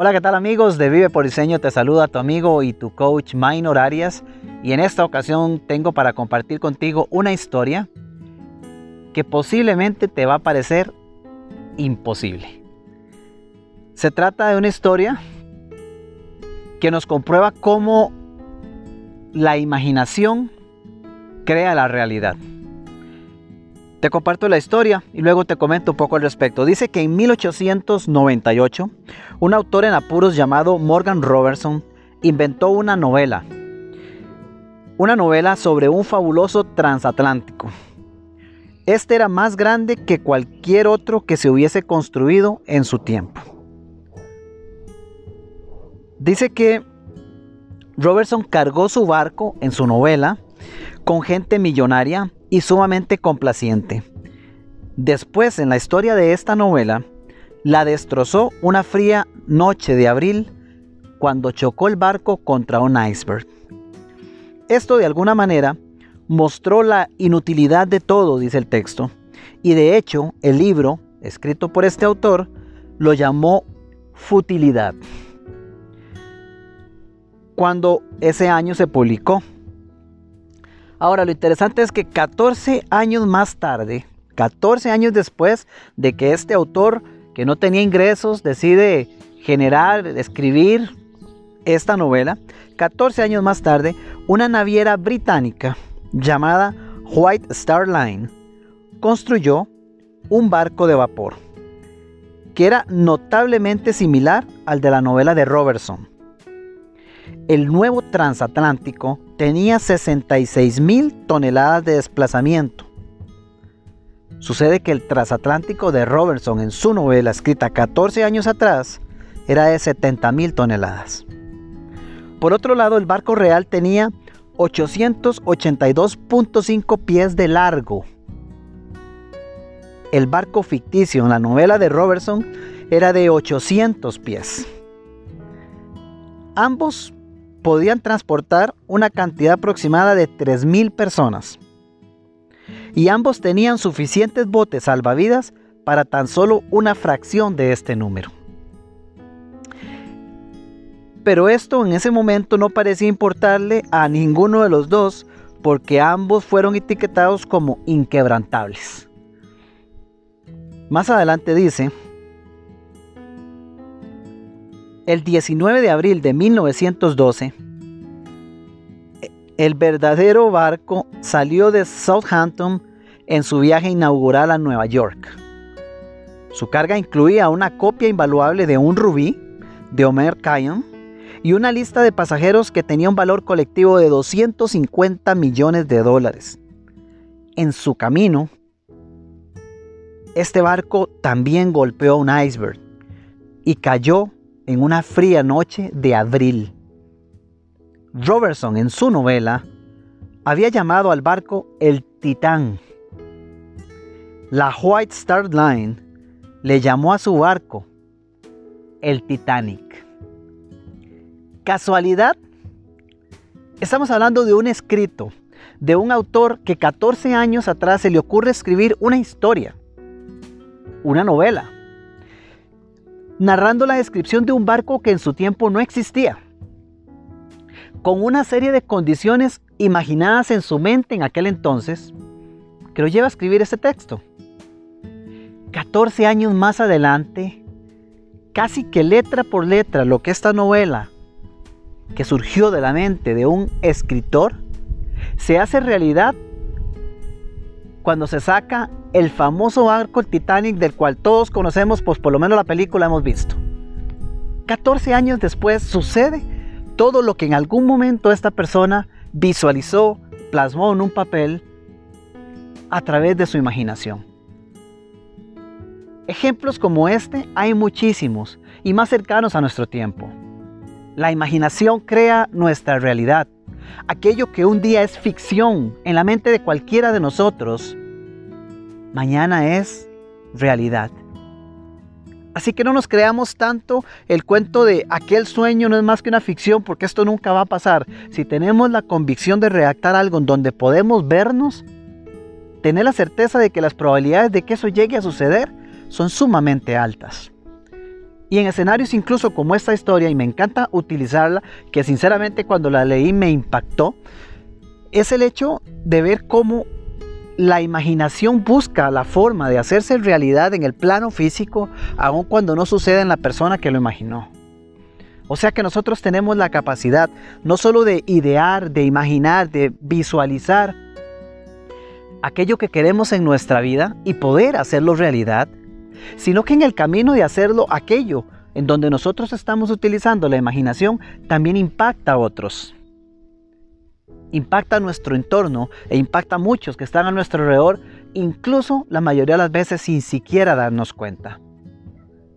Hola, ¿qué tal amigos de Vive por Diseño? Te saluda tu amigo y tu coach Minor Arias y en esta ocasión tengo para compartir contigo una historia que posiblemente te va a parecer imposible. Se trata de una historia que nos comprueba cómo la imaginación crea la realidad. Te comparto la historia y luego te comento un poco al respecto. Dice que en 1898, un autor en apuros llamado Morgan Robertson inventó una novela. Una novela sobre un fabuloso transatlántico. Este era más grande que cualquier otro que se hubiese construido en su tiempo. Dice que Robertson cargó su barco en su novela con gente millonaria y sumamente complaciente. Después, en la historia de esta novela, la destrozó una fría noche de abril cuando chocó el barco contra un iceberg. Esto de alguna manera mostró la inutilidad de todo, dice el texto, y de hecho el libro, escrito por este autor, lo llamó Futilidad. Cuando ese año se publicó, Ahora, lo interesante es que 14 años más tarde, 14 años después de que este autor, que no tenía ingresos, decide generar, escribir esta novela, 14 años más tarde, una naviera británica llamada White Star Line construyó un barco de vapor que era notablemente similar al de la novela de Robertson. El nuevo transatlántico tenía 66 mil toneladas de desplazamiento. Sucede que el transatlántico de Robertson en su novela escrita 14 años atrás era de 70 mil toneladas. Por otro lado, el barco real tenía 882.5 pies de largo. El barco ficticio en la novela de Robertson era de 800 pies. Ambos podían transportar una cantidad aproximada de 3.000 personas. Y ambos tenían suficientes botes salvavidas para tan solo una fracción de este número. Pero esto en ese momento no parecía importarle a ninguno de los dos porque ambos fueron etiquetados como inquebrantables. Más adelante dice, el 19 de abril de 1912, el verdadero barco salió de Southampton en su viaje inaugural a Nueva York. Su carga incluía una copia invaluable de un rubí de Homer Khayyam y una lista de pasajeros que tenía un valor colectivo de 250 millones de dólares. En su camino, este barco también golpeó un iceberg y cayó en una fría noche de abril. Robertson en su novela había llamado al barco el Titán. La White Star Line le llamó a su barco el Titanic. ¿Casualidad? Estamos hablando de un escrito, de un autor que 14 años atrás se le ocurre escribir una historia, una novela, narrando la descripción de un barco que en su tiempo no existía, con una serie de condiciones imaginadas en su mente en aquel entonces, que lo lleva a escribir este texto. 14 años más adelante, casi que letra por letra, lo que esta novela, que surgió de la mente de un escritor, se hace realidad cuando se saca el famoso barco Titanic del cual todos conocemos, pues por lo menos la película hemos visto. 14 años después sucede todo lo que en algún momento esta persona visualizó, plasmó en un papel a través de su imaginación. Ejemplos como este hay muchísimos y más cercanos a nuestro tiempo. La imaginación crea nuestra realidad. Aquello que un día es ficción en la mente de cualquiera de nosotros, mañana es realidad. Así que no nos creamos tanto el cuento de aquel sueño no es más que una ficción porque esto nunca va a pasar. Si tenemos la convicción de redactar algo en donde podemos vernos, tener la certeza de que las probabilidades de que eso llegue a suceder son sumamente altas. Y en escenarios incluso como esta historia, y me encanta utilizarla, que sinceramente cuando la leí me impactó, es el hecho de ver cómo la imaginación busca la forma de hacerse realidad en el plano físico, aun cuando no sucede en la persona que lo imaginó. O sea que nosotros tenemos la capacidad no solo de idear, de imaginar, de visualizar aquello que queremos en nuestra vida y poder hacerlo realidad, sino que en el camino de hacerlo aquello en donde nosotros estamos utilizando la imaginación también impacta a otros. Impacta nuestro entorno e impacta a muchos que están a nuestro alrededor, incluso la mayoría de las veces sin siquiera darnos cuenta.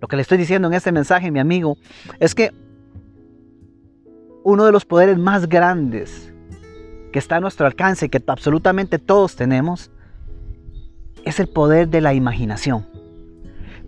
Lo que le estoy diciendo en este mensaje, mi amigo, es que uno de los poderes más grandes que está a nuestro alcance, que absolutamente todos tenemos, es el poder de la imaginación.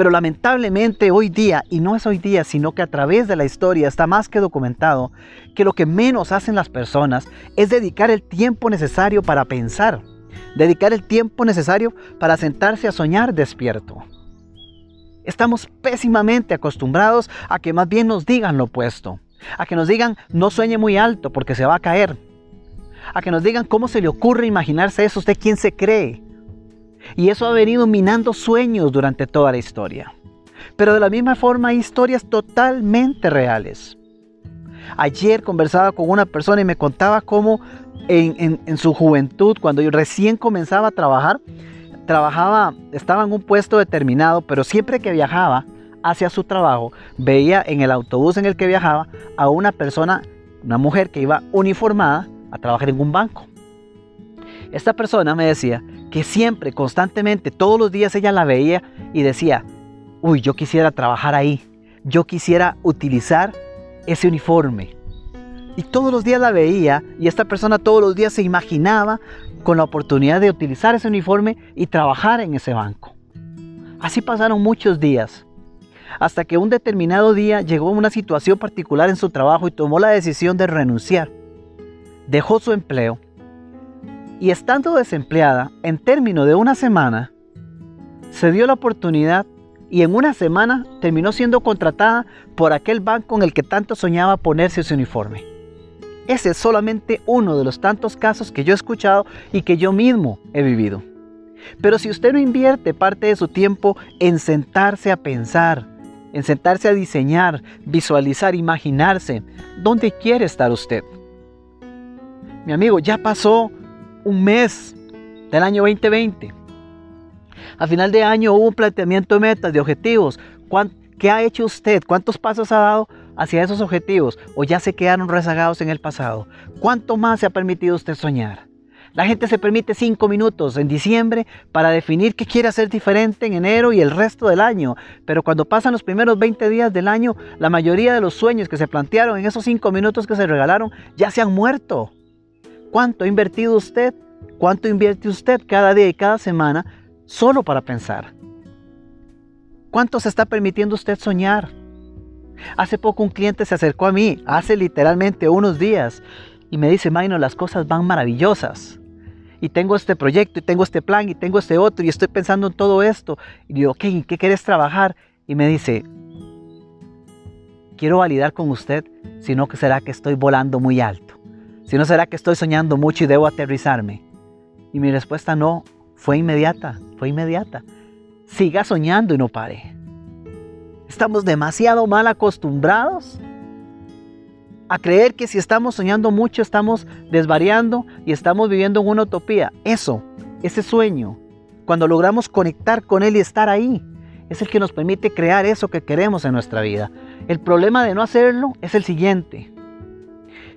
Pero lamentablemente hoy día, y no es hoy día, sino que a través de la historia está más que documentado, que lo que menos hacen las personas es dedicar el tiempo necesario para pensar, dedicar el tiempo necesario para sentarse a soñar despierto. Estamos pésimamente acostumbrados a que más bien nos digan lo opuesto, a que nos digan no sueñe muy alto porque se va a caer, a que nos digan cómo se le ocurre imaginarse eso, usted quién se cree, y eso ha venido minando sueños durante toda la historia. Pero de la misma forma hay historias totalmente reales. Ayer conversaba con una persona y me contaba cómo en, su juventud, cuando yo recién comenzaba a trabajar, trabajaba, estaba en un puesto determinado, pero siempre que viajaba hacia su trabajo, veía en el autobús en el que viajaba a una persona, una mujer que iba uniformada a trabajar en un banco. Esta persona me decía que siempre, constantemente, todos los días ella la veía y decía, uy, yo quisiera trabajar ahí, yo quisiera utilizar ese uniforme. Y todos los días la veía y esta persona todos los días se imaginaba con la oportunidad de utilizar ese uniforme y trabajar en ese banco. Así pasaron muchos días, hasta que un determinado día llegó una situación particular en su trabajo y tomó la decisión de renunciar. Dejó su empleo y estando desempleada, en término de una semana, se dio la oportunidad y en una semana terminó siendo contratada por aquel banco en el que tanto soñaba ponerse su uniforme. Ese es solamente uno de los tantos casos que yo he escuchado y que yo mismo he vivido. Pero si usted no invierte parte de su tiempo en sentarse a pensar, en sentarse a diseñar, visualizar, imaginarse, ¿dónde quiere estar usted? Mi amigo, ya pasó un mes del año 2020. A final de año hubo un planteamiento de metas, de objetivos. ¿Qué ha hecho usted? ¿Cuántos pasos ha dado hacia esos objetivos? ¿O ya se quedaron rezagados en el pasado? ¿Cuánto más se ha permitido usted soñar? La gente se permite cinco minutos en diciembre para definir qué quiere hacer diferente en enero y el resto del año. Pero cuando pasan los primeros 20 días del año, la mayoría de los sueños que se plantearon en esos cinco minutos que se regalaron ya se han muerto. ¿Cuánto ha invertido usted? ¿Cuánto invierte usted cada día y cada semana solo para pensar? ¿Cuánto se está permitiendo usted soñar? Hace poco un cliente se acercó a mí, hace literalmente unos días, y me dice, Maino, las cosas van maravillosas. Y tengo este proyecto, y tengo este plan, y tengo este otro, y estoy pensando en todo esto. Y digo, ok, ¿en qué quieres trabajar? Y me dice, quiero validar con usted, sino que será que estoy volando muy alto. Si no será que estoy soñando mucho y debo aterrizarme. Y mi respuesta no, fue inmediata, fue inmediata. Siga soñando y no pare. Estamos demasiado mal acostumbrados a creer que si estamos soñando mucho estamos desvariando y estamos viviendo en una utopía. Eso, ese sueño, cuando logramos conectar con él y estar ahí, es el que nos permite crear eso que queremos en nuestra vida. El problema de no hacerlo es el siguiente.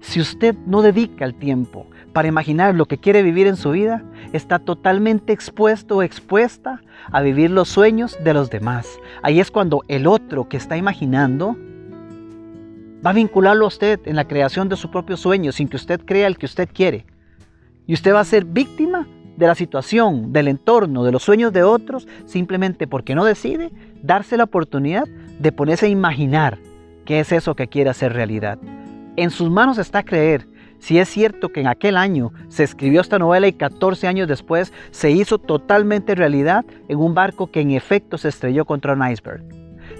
Si usted no dedica el tiempo para imaginar lo que quiere vivir en su vida, está totalmente expuesto o expuesta a vivir los sueños de los demás. Ahí es cuando el otro que está imaginando va a vincularlo a usted en la creación de su propio sueño sin que usted crea el que usted quiere. Y usted va a ser víctima de la situación, del entorno, de los sueños de otros, simplemente porque no decide darse la oportunidad de ponerse a imaginar qué es eso que quiere hacer realidad. En sus manos está creer si es cierto que en aquel año se escribió esta novela y 14 años después se hizo totalmente realidad en un barco que en efecto se estrelló contra un iceberg.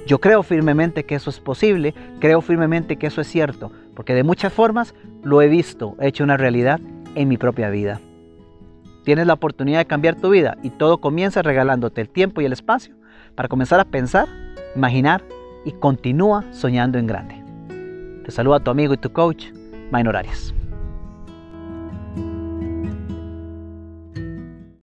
Yo creo firmemente que eso es posible, creo firmemente que eso es cierto, porque de muchas formas lo he visto hecho una realidad en mi propia vida. Tienes la oportunidad de cambiar tu vida y todo comienza regalándote el tiempo y el espacio para comenzar a pensar, imaginar y continúa soñando en grande. Te saluda tu amigo y tu coach, Maynor Arias.